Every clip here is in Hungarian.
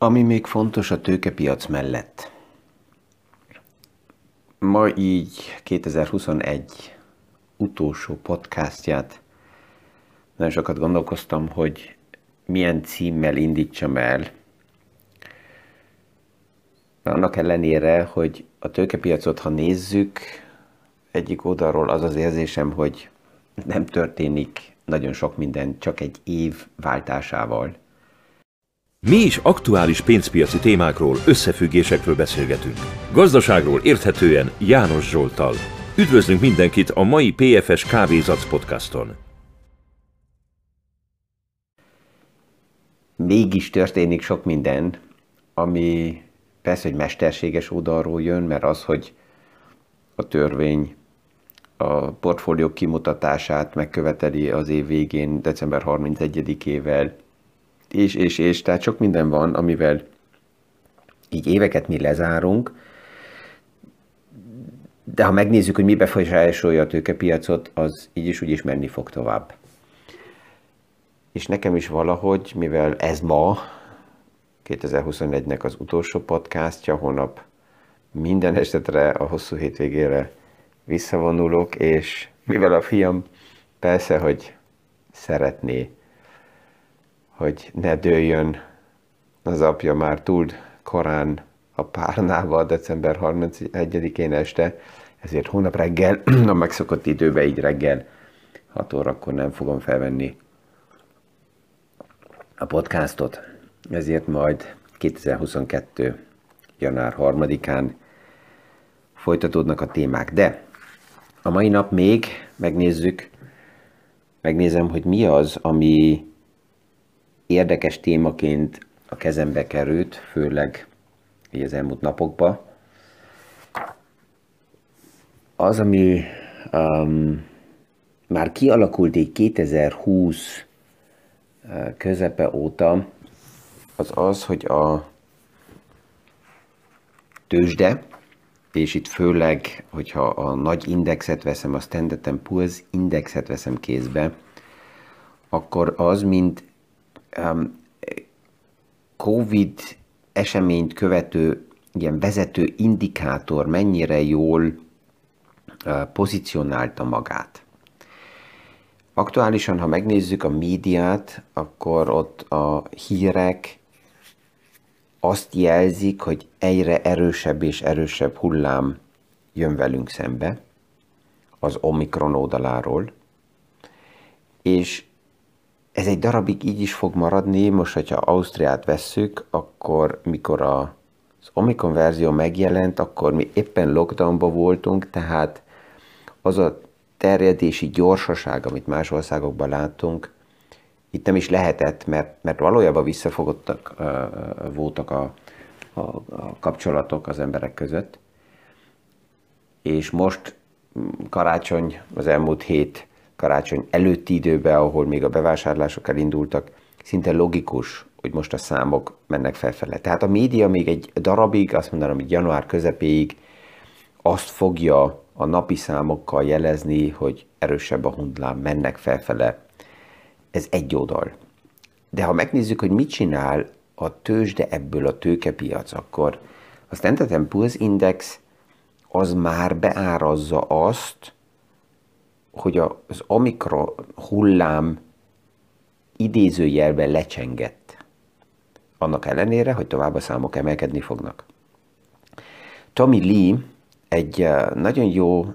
Ami még fontos a tőkepiac mellett. Ma így 2021 utolsó podcastját nagyon sokat gondolkoztam, hogy milyen címmel indítsam el. Annak ellenére, hogy a tőkepiacot, ha nézzük, egyik oldalról az az érzésem, hogy nem történik nagyon sok minden csak egy év váltásával. Mi is aktuális pénzpiaci témákról, összefüggésekről beszélgetünk. Gazdaságról érthetően János Zsoltal. Üdvözlünk mindenkit a mai PFS Kávézac podcaston. Mégis történik sok minden, ami persze, hogy mesterséges oldalról jön, mert az, hogy a törvény a portfóliók kimutatását megköveteli az év végén, december 31-ével, és, és, és, tehát sok minden van, amivel így éveket mi lezárunk, de ha megnézzük, hogy mi befolyásolja a tőkepiacot, az így is úgy is menni fog tovább. És nekem is valahogy, mivel ez ma, 2021-nek az utolsó podcastja, hónap minden esetre a hosszú hétvégére visszavonulok, és mivel a fiam persze, hogy szeretné, hogy ne dőljön az apja már túl korán a párnával december 31-én este, ezért hónap reggel, a megszokott időben így reggel 6 órakor nem fogom felvenni a podcastot, ezért majd 2022. január 3-án folytatódnak a témák. De a mai nap még megnézzük, megnézem, hogy mi az, ami érdekes témaként a kezembe került, főleg így az elmúlt napokban. Az, ami um, már kialakult egy 2020 uh, közepe óta, az az, hogy a tőzsde, és itt főleg, hogyha a nagy indexet veszem, a Standard Poor's indexet veszem kézbe, akkor az, mint COVID eseményt követő ilyen vezető indikátor mennyire jól uh, pozícionálta magát. Aktuálisan, ha megnézzük a médiát, akkor ott a hírek azt jelzik, hogy egyre erősebb és erősebb hullám jön velünk szembe az Omikron oldaláról, és ez egy darabig így is fog maradni, most, hogyha Ausztriát vesszük, akkor mikor a, az Omikron verzió megjelent, akkor mi éppen lockdownban voltunk, tehát az a terjedési gyorsaság, amit más országokban látunk, itt nem is lehetett, mert, mert valójában visszafogottak uh, voltak a, a, a kapcsolatok az emberek között. És most karácsony, az elmúlt hét karácsony előtti időben, ahol még a bevásárlások elindultak, szinte logikus, hogy most a számok mennek felfele. Tehát a média még egy darabig, azt mondanám, hogy január közepéig azt fogja a napi számokkal jelezni, hogy erősebb a hundlám, mennek felfele ez egy oldal. De ha megnézzük, hogy mit csinál a tőzsde ebből a tőkepiac, akkor a Standard Poor's Index az már beárazza azt, hogy az Omikron hullám idézőjelben lecsengett. Annak ellenére, hogy tovább a számok emelkedni fognak. Tommy Lee, egy nagyon jó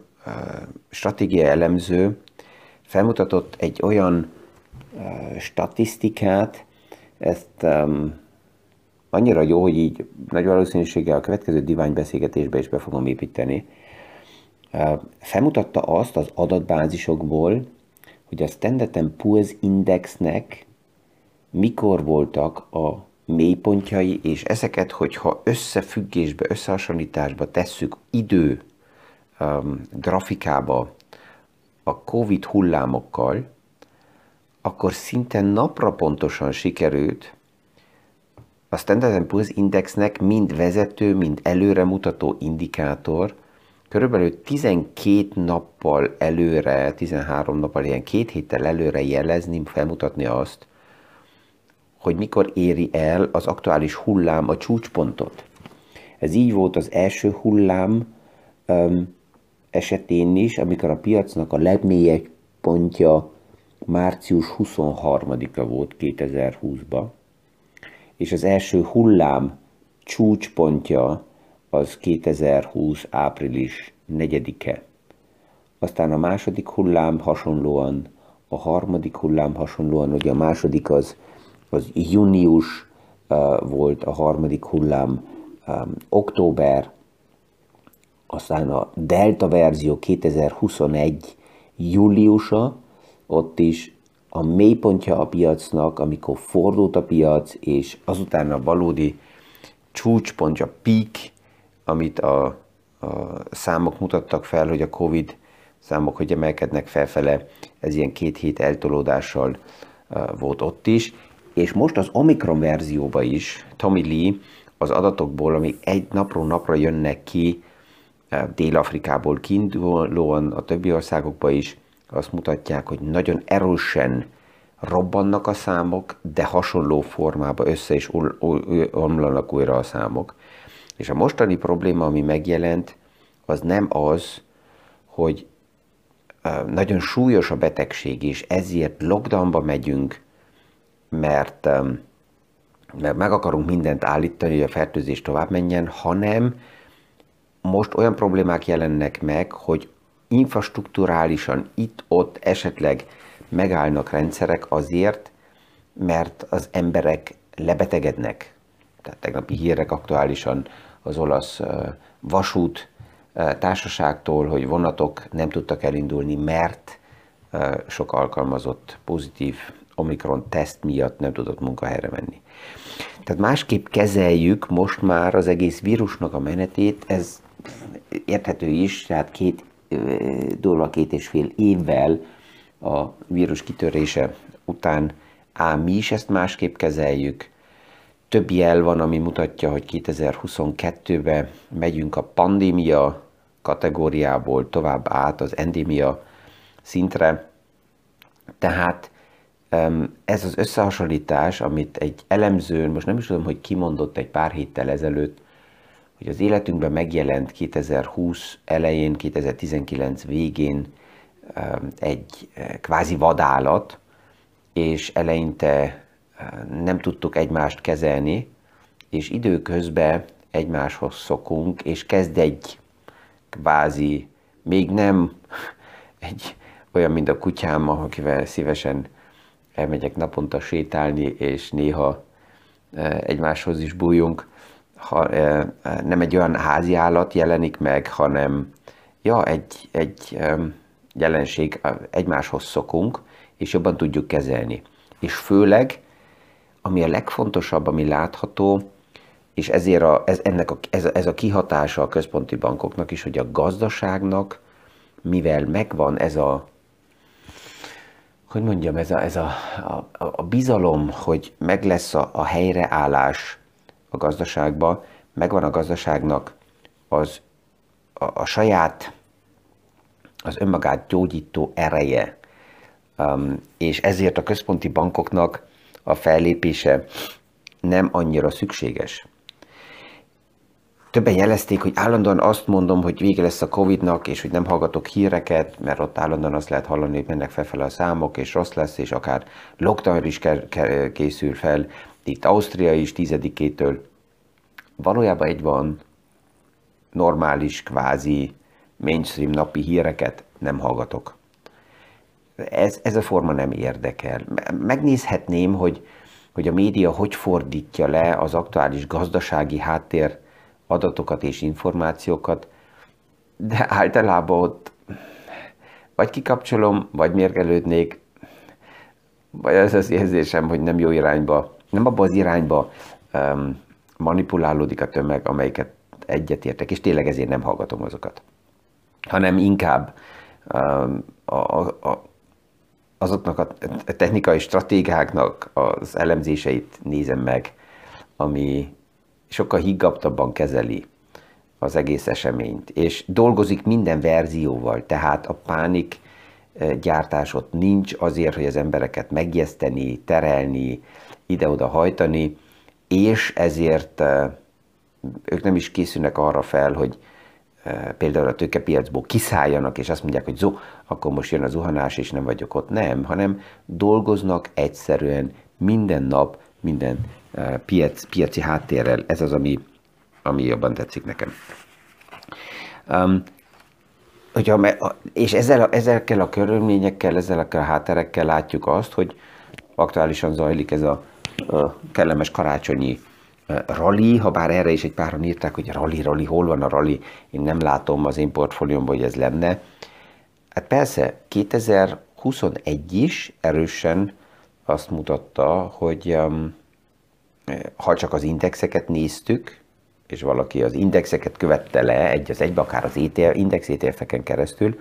stratégia elemző, felmutatott egy olyan statisztikát, ezt annyira jó, hogy így nagy valószínűséggel a következő diványbeszélgetésbe is be fogom építeni. Felmutatta azt az adatbázisokból, hogy a Standard Poor's Indexnek mikor voltak a mélypontjai, és ezeket, hogyha összefüggésbe, összehasonlításba tesszük idő um, grafikába a Covid hullámokkal, akkor szinte napra pontosan sikerült a Standard Poor's Indexnek mind vezető, mind előremutató indikátor körülbelül 12 nappal előre, 13 nappal, ilyen két héttel előre jelezni, felmutatni azt, hogy mikor éri el az aktuális hullám a csúcspontot. Ez így volt az első hullám um, esetén is, amikor a piacnak a legmélyebb pontja március 23-a volt 2020-ban, és az első hullám csúcspontja az 2020. április 4-e. Aztán a második hullám hasonlóan, a harmadik hullám hasonlóan, ugye a második az, az június uh, volt, a harmadik hullám um, október, aztán a Delta verzió 2021 júliusa, ott is a mélypontja a piacnak, amikor fordult a piac, és azután a valódi csúcspontja, peak, amit a, a számok mutattak fel, hogy a Covid számok, hogy emelkednek felfele, ez ilyen két hét eltolódással volt ott is, és most az Omicron verzióba is, Tommy Lee az adatokból, amik egy napról napra jönnek ki, Dél-Afrikából kiindulóan a többi országokba is, azt mutatják, hogy nagyon erősen robbannak a számok, de hasonló formába össze is omlanak újra a számok. És a mostani probléma, ami megjelent, az nem az, hogy nagyon súlyos a betegség, és ezért lockdownba megyünk, mert, mert meg akarunk mindent állítani, hogy a fertőzés tovább menjen, hanem most olyan problémák jelennek meg, hogy infrastruktúrálisan itt-ott esetleg megállnak rendszerek azért, mert az emberek lebetegednek. Tehát tegnapi hírek aktuálisan az olasz vasút társaságtól, hogy vonatok nem tudtak elindulni, mert sok alkalmazott pozitív Omikron teszt miatt nem tudott munkahelyre menni. Tehát másképp kezeljük most már az egész vírusnak a menetét, ez érthető is, tehát két, durva két és fél évvel a vírus kitörése után ám mi is ezt másképp kezeljük. Több jel van, ami mutatja, hogy 2022-ben megyünk a pandémia kategóriából tovább át az endémia szintre. Tehát ez az összehasonlítás, amit egy elemző, most nem is tudom, hogy kimondott egy pár héttel ezelőtt, hogy az életünkben megjelent 2020 elején, 2019 végén egy eh, kvázi vadállat, és eleinte nem tudtuk egymást kezelni, és időközben egymáshoz szokunk, és kezd egy kvázi, még nem egy olyan, mint a kutyám, akivel szívesen elmegyek naponta sétálni, és néha eh, egymáshoz is bújunk, ha, nem egy olyan házi állat jelenik meg, hanem ja, egy, egy jelenség, egymáshoz szokunk, és jobban tudjuk kezelni. És főleg, ami a legfontosabb, ami látható, és ezért a, ez, ennek a, ez, ez a kihatása a központi bankoknak is, hogy a gazdaságnak, mivel megvan ez a, hogy mondjam, ez a, ez a, a, a bizalom, hogy meg lesz a, a helyreállás a gazdaságba, megvan a gazdaságnak az a, a saját, az önmagát gyógyító ereje, um, és ezért a központi bankoknak a fellépése nem annyira szükséges. Többen jelezték, hogy állandóan azt mondom, hogy vége lesz a Covid-nak, és hogy nem hallgatok híreket, mert ott állandóan azt lehet hallani, hogy mennek felfele a számok, és rossz lesz, és akár lockdown is készül fel. Itt Ausztria is tizedikétől valójában egy van normális, kvázi mainstream napi híreket nem hallgatok. Ez, ez a forma nem érdekel. Megnézhetném, hogy, hogy a média hogy fordítja le az aktuális gazdasági háttér adatokat és információkat, de általában ott vagy kikapcsolom, vagy mérgelődnék, vagy az az érzésem, hogy nem jó irányba, nem abba az irányba um, manipulálódik a tömeg, amelyiket egyetértek, és tényleg ezért nem hallgatom azokat. Hanem inkább um, a, a, azoknak a technikai stratégiáknak az elemzéseit nézem meg, ami sokkal higgabtabban kezeli az egész eseményt, és dolgozik minden verzióval, tehát a pánik eh, gyártás ott nincs azért, hogy az embereket megjeszteni, terelni, ide-oda hajtani, és ezért ők nem is készülnek arra fel, hogy például a tőkepiacból kiszálljanak, és azt mondják, hogy zo, akkor most jön a zuhanás, és nem vagyok ott. Nem, hanem dolgoznak egyszerűen minden nap, minden piac, piaci háttérrel. Ez az, ami, ami jobban tetszik nekem. Um, hogyha, és ezzel, ezekkel a körülményekkel, ezzel a hátterekkel látjuk azt, hogy aktuálisan zajlik ez a, a kellemes karácsonyi rally, ha bár erre is egy páran írták, hogy rally, rally, hol van a rally, én nem látom az én portfóliómban, hogy ez lenne. Hát persze, 2021 is erősen azt mutatta, hogy um, ha csak az indexeket néztük, és valaki az indexeket követte le egy az egybe, akár az ETF, index ETF-eken keresztül,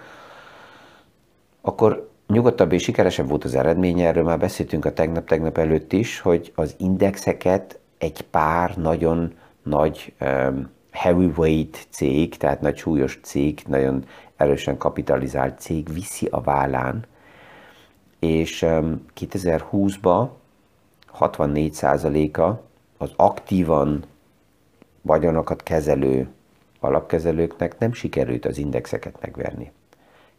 akkor nyugodtabb és sikeresebb volt az eredménye, erről már beszéltünk a tegnap-tegnap előtt is, hogy az indexeket egy pár nagyon nagy um, heavyweight cég, tehát nagy súlyos cég, nagyon erősen kapitalizált cég viszi a vállán, és um, 2020-ban 64%-a az aktívan vagyonokat kezelő alapkezelőknek nem sikerült az indexeket megverni.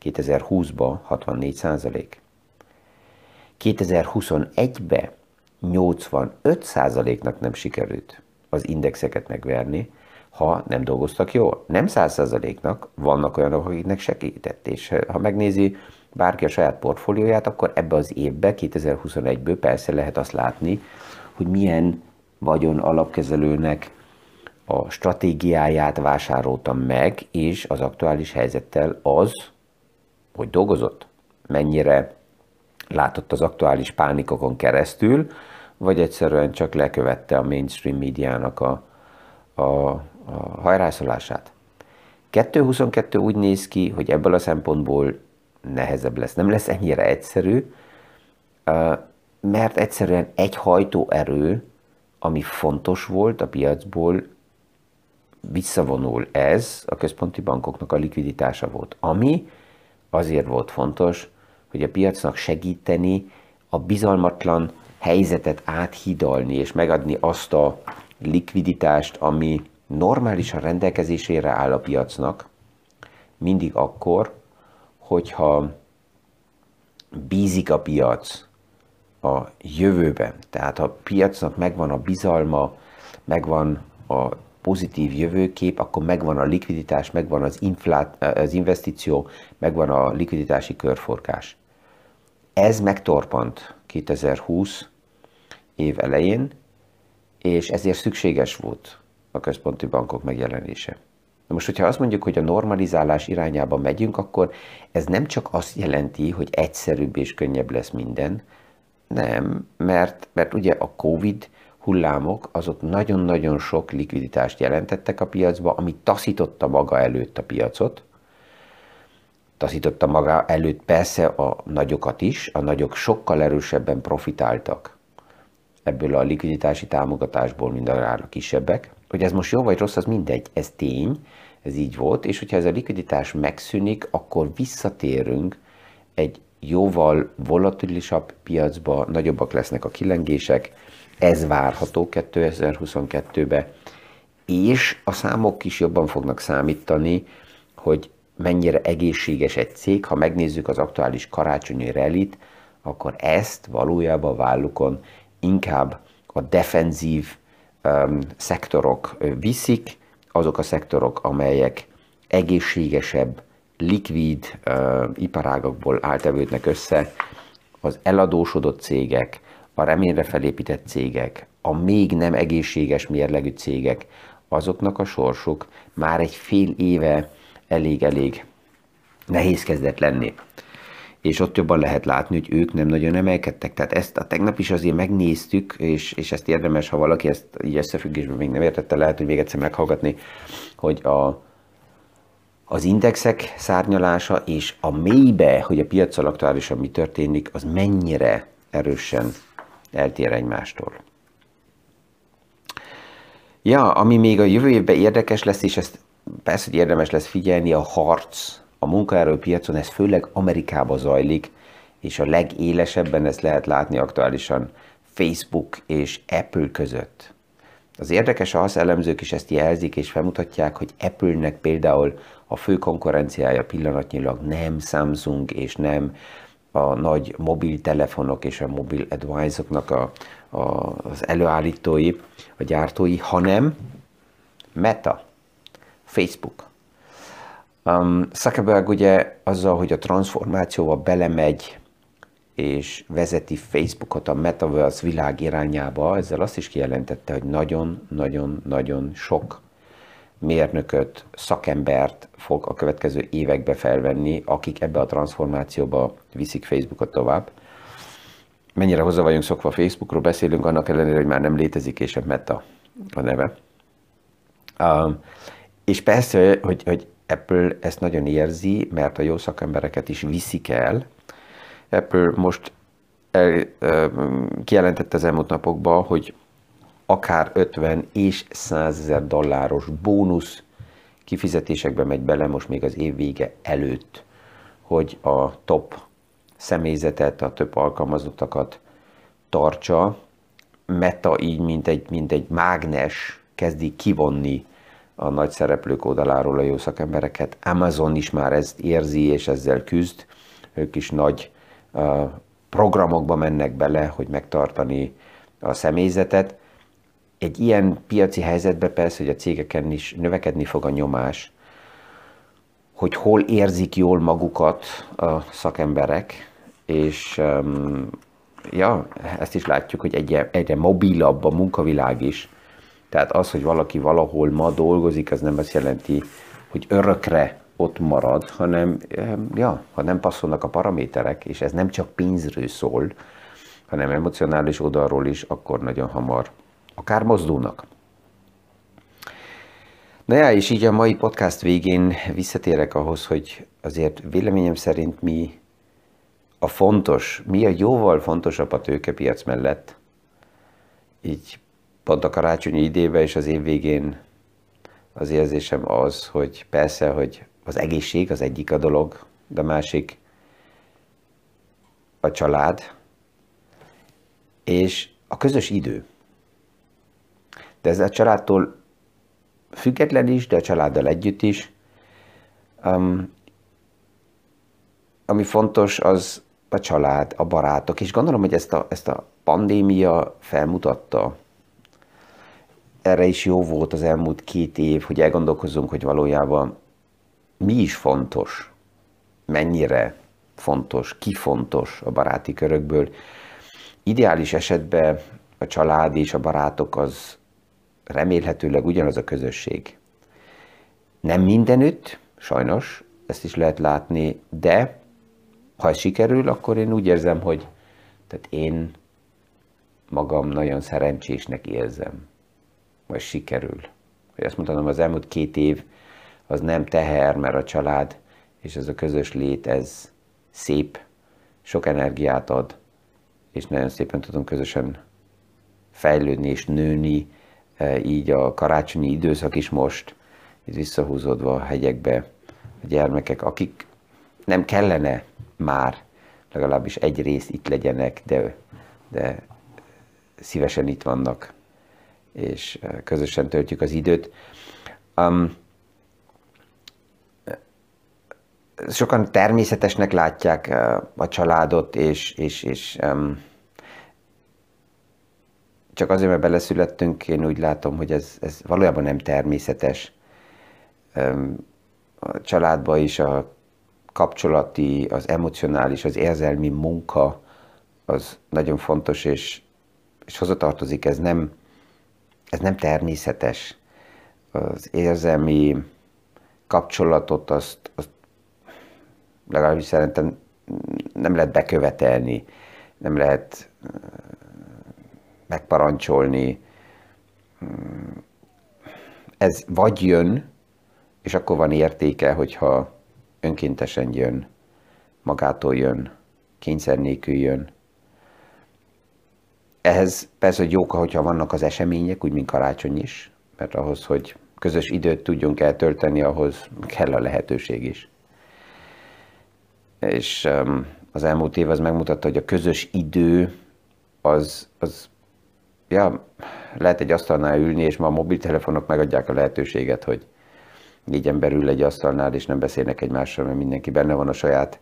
2020-ban 64 százalék. 2021-ben 85 százaléknak nem sikerült az indexeket megverni, ha nem dolgoztak jól. Nem 100 százaléknak, vannak olyanok, akiknek segített, és ha megnézi bárki a saját portfólióját, akkor ebbe az évbe, 2021-ből persze lehet azt látni, hogy milyen vagyon alapkezelőnek a stratégiáját vásároltam meg, és az aktuális helyzettel az, hogy dolgozott, mennyire látott az aktuális pánikokon keresztül, vagy egyszerűen csak lekövette a mainstream médiának a, a, a hajrászolását. 2.22 úgy néz ki, hogy ebből a szempontból nehezebb lesz. Nem lesz ennyire egyszerű, mert egyszerűen egy hajtóerő, ami fontos volt a piacból, visszavonul. Ez a központi bankoknak a likviditása volt, ami azért volt fontos, hogy a piacnak segíteni a bizalmatlan helyzetet áthidalni és megadni azt a likviditást, ami normálisan rendelkezésére áll a piacnak, mindig akkor, hogyha bízik a piac a jövőben, tehát a piacnak megvan a bizalma, megvan a pozitív jövőkép, akkor megvan a likviditás, megvan az, inflát, az investíció, megvan a likviditási körforgás. Ez megtorpant 2020 év elején, és ezért szükséges volt a központi bankok megjelenése. Na most, hogyha azt mondjuk, hogy a normalizálás irányába megyünk, akkor ez nem csak azt jelenti, hogy egyszerűbb és könnyebb lesz minden, nem, mert, mert ugye a COVID hullámok azok nagyon-nagyon sok likviditást jelentettek a piacba, ami taszította maga előtt a piacot, taszította maga előtt persze a nagyokat is, a nagyok sokkal erősebben profitáltak ebből a likviditási támogatásból, mint a kisebbek. Hogy ez most jó vagy rossz, az mindegy, ez tény, ez így volt, és hogyha ez a likviditás megszűnik, akkor visszatérünk egy jóval volatilisabb piacba, nagyobbak lesznek a kilengések, ez várható 2022-be, és a számok is jobban fognak számítani, hogy mennyire egészséges egy cég. Ha megnézzük az aktuális karácsonyi relit, akkor ezt valójában vállukon inkább a defenzív um, szektorok viszik, azok a szektorok, amelyek egészségesebb, likvid uh, iparágakból áltevődnek össze, az eladósodott cégek, a reményre felépített cégek, a még nem egészséges mérlegű cégek, azoknak a sorsuk már egy fél éve elég-elég nehéz kezdett lenni. És ott jobban lehet látni, hogy ők nem nagyon emelkedtek. Tehát ezt a tegnap is azért megnéztük, és, és ezt érdemes, ha valaki ezt így összefüggésben még nem értette, lehet, hogy még egyszer meghallgatni, hogy a, az indexek szárnyalása és a mélybe, hogy a piacsal aktuálisan mi történik, az mennyire erősen eltér egymástól. Ja, ami még a jövő évben érdekes lesz, és ezt persze, hogy érdemes lesz figyelni, a harc a munkaerőpiacon, ez főleg Amerikában zajlik, és a legélesebben ezt lehet látni aktuálisan Facebook és Apple között. Az érdekes az, elemzők is ezt jelzik és felmutatják, hogy Apple-nek például a fő konkurenciája pillanatnyilag nem Samsung és nem a nagy mobiltelefonok és a mobil advisoroknak a, a, az előállítói, a gyártói, hanem Meta, Facebook. Um, Zuckerberg ugye azzal, hogy a transformációval belemegy és vezeti Facebookot a Metaverse világ irányába, ezzel azt is kijelentette, hogy nagyon-nagyon-nagyon sok mérnököt, szakembert fog a következő évekbe felvenni, akik ebbe a transformációba viszik Facebookot tovább. Mennyire hozzá vagyunk szokva Facebookról, beszélünk annak ellenére, hogy már nem létezik, és a Meta a neve. Um, és persze, hogy, hogy Apple ezt nagyon érzi, mert a jó szakembereket is viszik el. Apple most el, kijelentette az elmúlt napokban, hogy akár 50 és 100 ezer dolláros bónusz kifizetésekbe megy bele most még az év vége előtt, hogy a top személyzetet, a több alkalmazottakat tartsa. Meta így, mint egy, mint egy mágnes kezdi kivonni a nagy szereplők oldaláról a jó szakembereket. Amazon is már ezt érzi, és ezzel küzd. Ők is nagy programokba mennek bele, hogy megtartani a személyzetet. Egy ilyen piaci helyzetben persze, hogy a cégeken is növekedni fog a nyomás, hogy hol érzik jól magukat a szakemberek, és ja, ezt is látjuk, hogy egyre, egyre mobilabb a munkavilág is, tehát az, hogy valaki valahol ma dolgozik, az nem azt jelenti, hogy örökre ott marad, hanem ja, ha nem passzolnak a paraméterek, és ez nem csak pénzről szól, hanem emocionális oldalról is, akkor nagyon hamar akár mozdulnak. Na ja, és így a mai podcast végén visszatérek ahhoz, hogy azért véleményem szerint mi a fontos, mi a jóval fontosabb a tőkepiac mellett, így pont a karácsonyi idébe és az év végén az érzésem az, hogy persze, hogy az egészség az egyik a dolog, de a másik a család, és a közös idő. De ez a családtól független is, de a családdal együtt is. Um, ami fontos, az a család, a barátok, és gondolom, hogy ezt a, ezt a pandémia felmutatta, erre is jó volt az elmúlt két év, hogy elgondolkozzunk, hogy valójában mi is fontos, mennyire fontos, ki fontos a baráti körökből. Ideális esetben a család és a barátok az remélhetőleg ugyanaz a közösség. Nem mindenütt, sajnos, ezt is lehet látni, de ha ez sikerül, akkor én úgy érzem, hogy tehát én magam nagyon szerencsésnek érzem vagy sikerül. Hogy azt mondhatom, az elmúlt két év az nem teher, mert a család és ez a közös lét, ez szép, sok energiát ad, és nagyon szépen tudunk közösen fejlődni és nőni, e, így a karácsonyi időszak is most, itt visszahúzódva a hegyekbe, a gyermekek, akik nem kellene már legalábbis egy rész itt legyenek, de, de szívesen itt vannak és közösen töltjük az időt. Um, sokan természetesnek látják a családot, és, és, és um, csak azért, mert beleszülettünk, én úgy látom, hogy ez, ez valójában nem természetes. Um, a családban is a kapcsolati, az emocionális, az érzelmi munka az nagyon fontos, és, és hozzatartozik. Ez nem, ez nem természetes. Az érzelmi kapcsolatot azt, azt legalábbis szerintem nem lehet bekövetelni, nem lehet megparancsolni. Ez vagy jön, és akkor van értéke, hogyha önkéntesen jön, magától jön, kényszer nélkül jön, ehhez persze, hogy jók, hogyha vannak az események, úgy, mint karácsony is, mert ahhoz, hogy közös időt tudjunk eltölteni, ahhoz kell a lehetőség is. És az elmúlt év az megmutatta, hogy a közös idő az, az ja, lehet egy asztalnál ülni, és ma a mobiltelefonok megadják a lehetőséget, hogy négy ember ül egy asztalnál, és nem beszélnek egymással, mert mindenki benne van a saját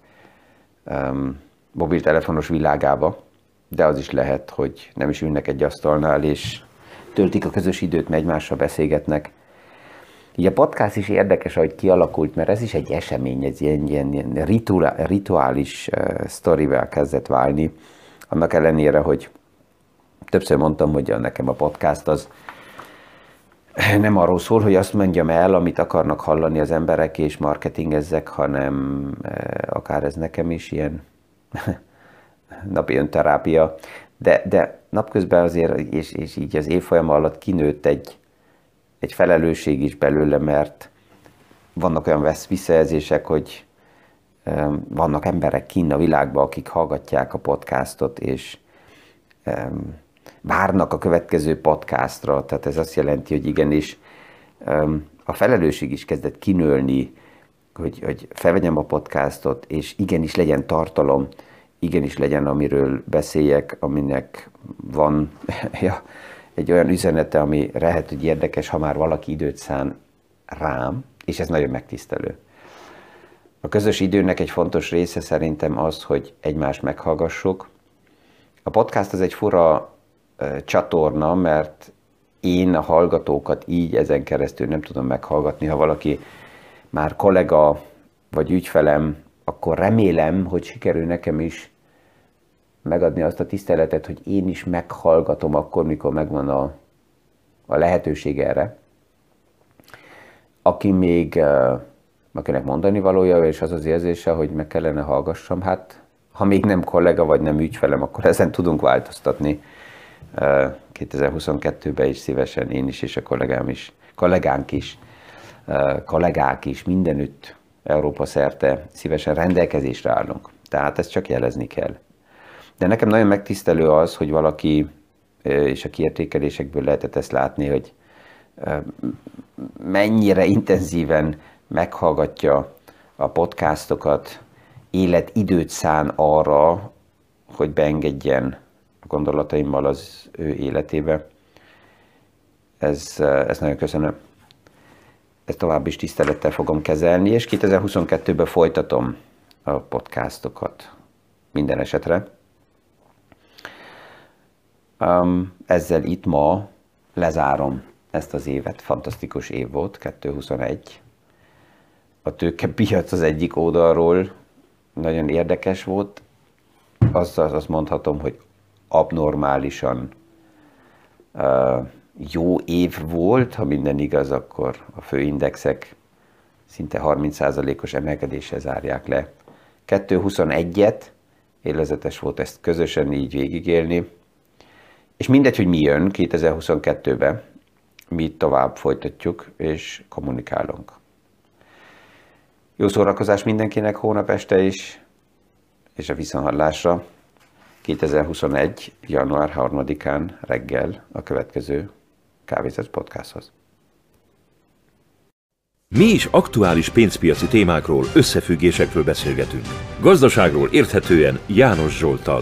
um, mobiltelefonos világába, de az is lehet, hogy nem is ülnek egy asztalnál, és töltik a közös időt, mert egymással beszélgetnek. Így a podcast is érdekes, ahogy kialakult, mert ez is egy esemény, egy ilyen, ilyen, ilyen rituális uh, sztorivel kezdett válni. Annak ellenére, hogy többször mondtam, hogy nekem a podcast az nem arról szól, hogy azt mondjam el, amit akarnak hallani az emberek, és marketingezzek, hanem akár ez nekem is ilyen napi önterápia, de, de napközben azért, és, és így az évfolyam alatt kinőtt egy, egy felelősség is belőle, mert vannak olyan visszajelzések, hogy vannak emberek kinn a világban, akik hallgatják a podcastot, és várnak a következő podcastra, tehát ez azt jelenti, hogy igenis a felelősség is kezdett kinőlni, hogy, hogy felvegyem a podcastot, és igenis legyen tartalom, igenis legyen, amiről beszéljek, aminek van ja, egy olyan üzenete, ami lehet, hogy érdekes, ha már valaki időt szán rám, és ez nagyon megtisztelő. A közös időnek egy fontos része szerintem az, hogy egymást meghallgassuk. A podcast az egy fura csatorna, mert én a hallgatókat így ezen keresztül nem tudom meghallgatni. Ha valaki már kollega vagy ügyfelem, akkor remélem, hogy sikerül nekem is megadni azt a tiszteletet, hogy én is meghallgatom akkor, mikor megvan a, a lehetőség erre. Aki még, akinek mondani valója, és az az érzése, hogy meg kellene hallgassam, hát ha még nem kollega vagy nem ügyfelem, akkor ezen tudunk változtatni. 2022-ben is szívesen én is, és a kollégám is, kollégánk is, kollégák is mindenütt Európa szerte szívesen rendelkezésre állunk. Tehát ezt csak jelezni kell. De nekem nagyon megtisztelő az, hogy valaki, és a kiértékelésekből lehetett ezt látni, hogy mennyire intenzíven meghallgatja a podcastokat, életidőt szán arra, hogy beengedjen a gondolataimmal az ő életébe. Ez, ez nagyon köszönöm. Ezt tovább is tisztelettel fogom kezelni, és 2022-ben folytatom a podcastokat minden esetre. Ezzel itt ma lezárom ezt az évet. Fantasztikus év volt, 2021. A tőkepiac az egyik oldalról nagyon érdekes volt. Azt, azt mondhatom, hogy abnormálisan uh, jó év volt, ha minden igaz, akkor a főindexek szinte 30%-os emelkedéssel zárják le. 2.21-et, élvezetes volt ezt közösen így végigélni, és mindegy, hogy mi jön 2022-ben, mi tovább folytatjuk és kommunikálunk. Jó szórakozás mindenkinek hónap este is, és a viszonhallásra 2021. január 3-án reggel a következő Kávézat podcasthoz. Mi is aktuális pénzpiaci témákról, összefüggésekről beszélgetünk. Gazdaságról érthetően János Zsoltal.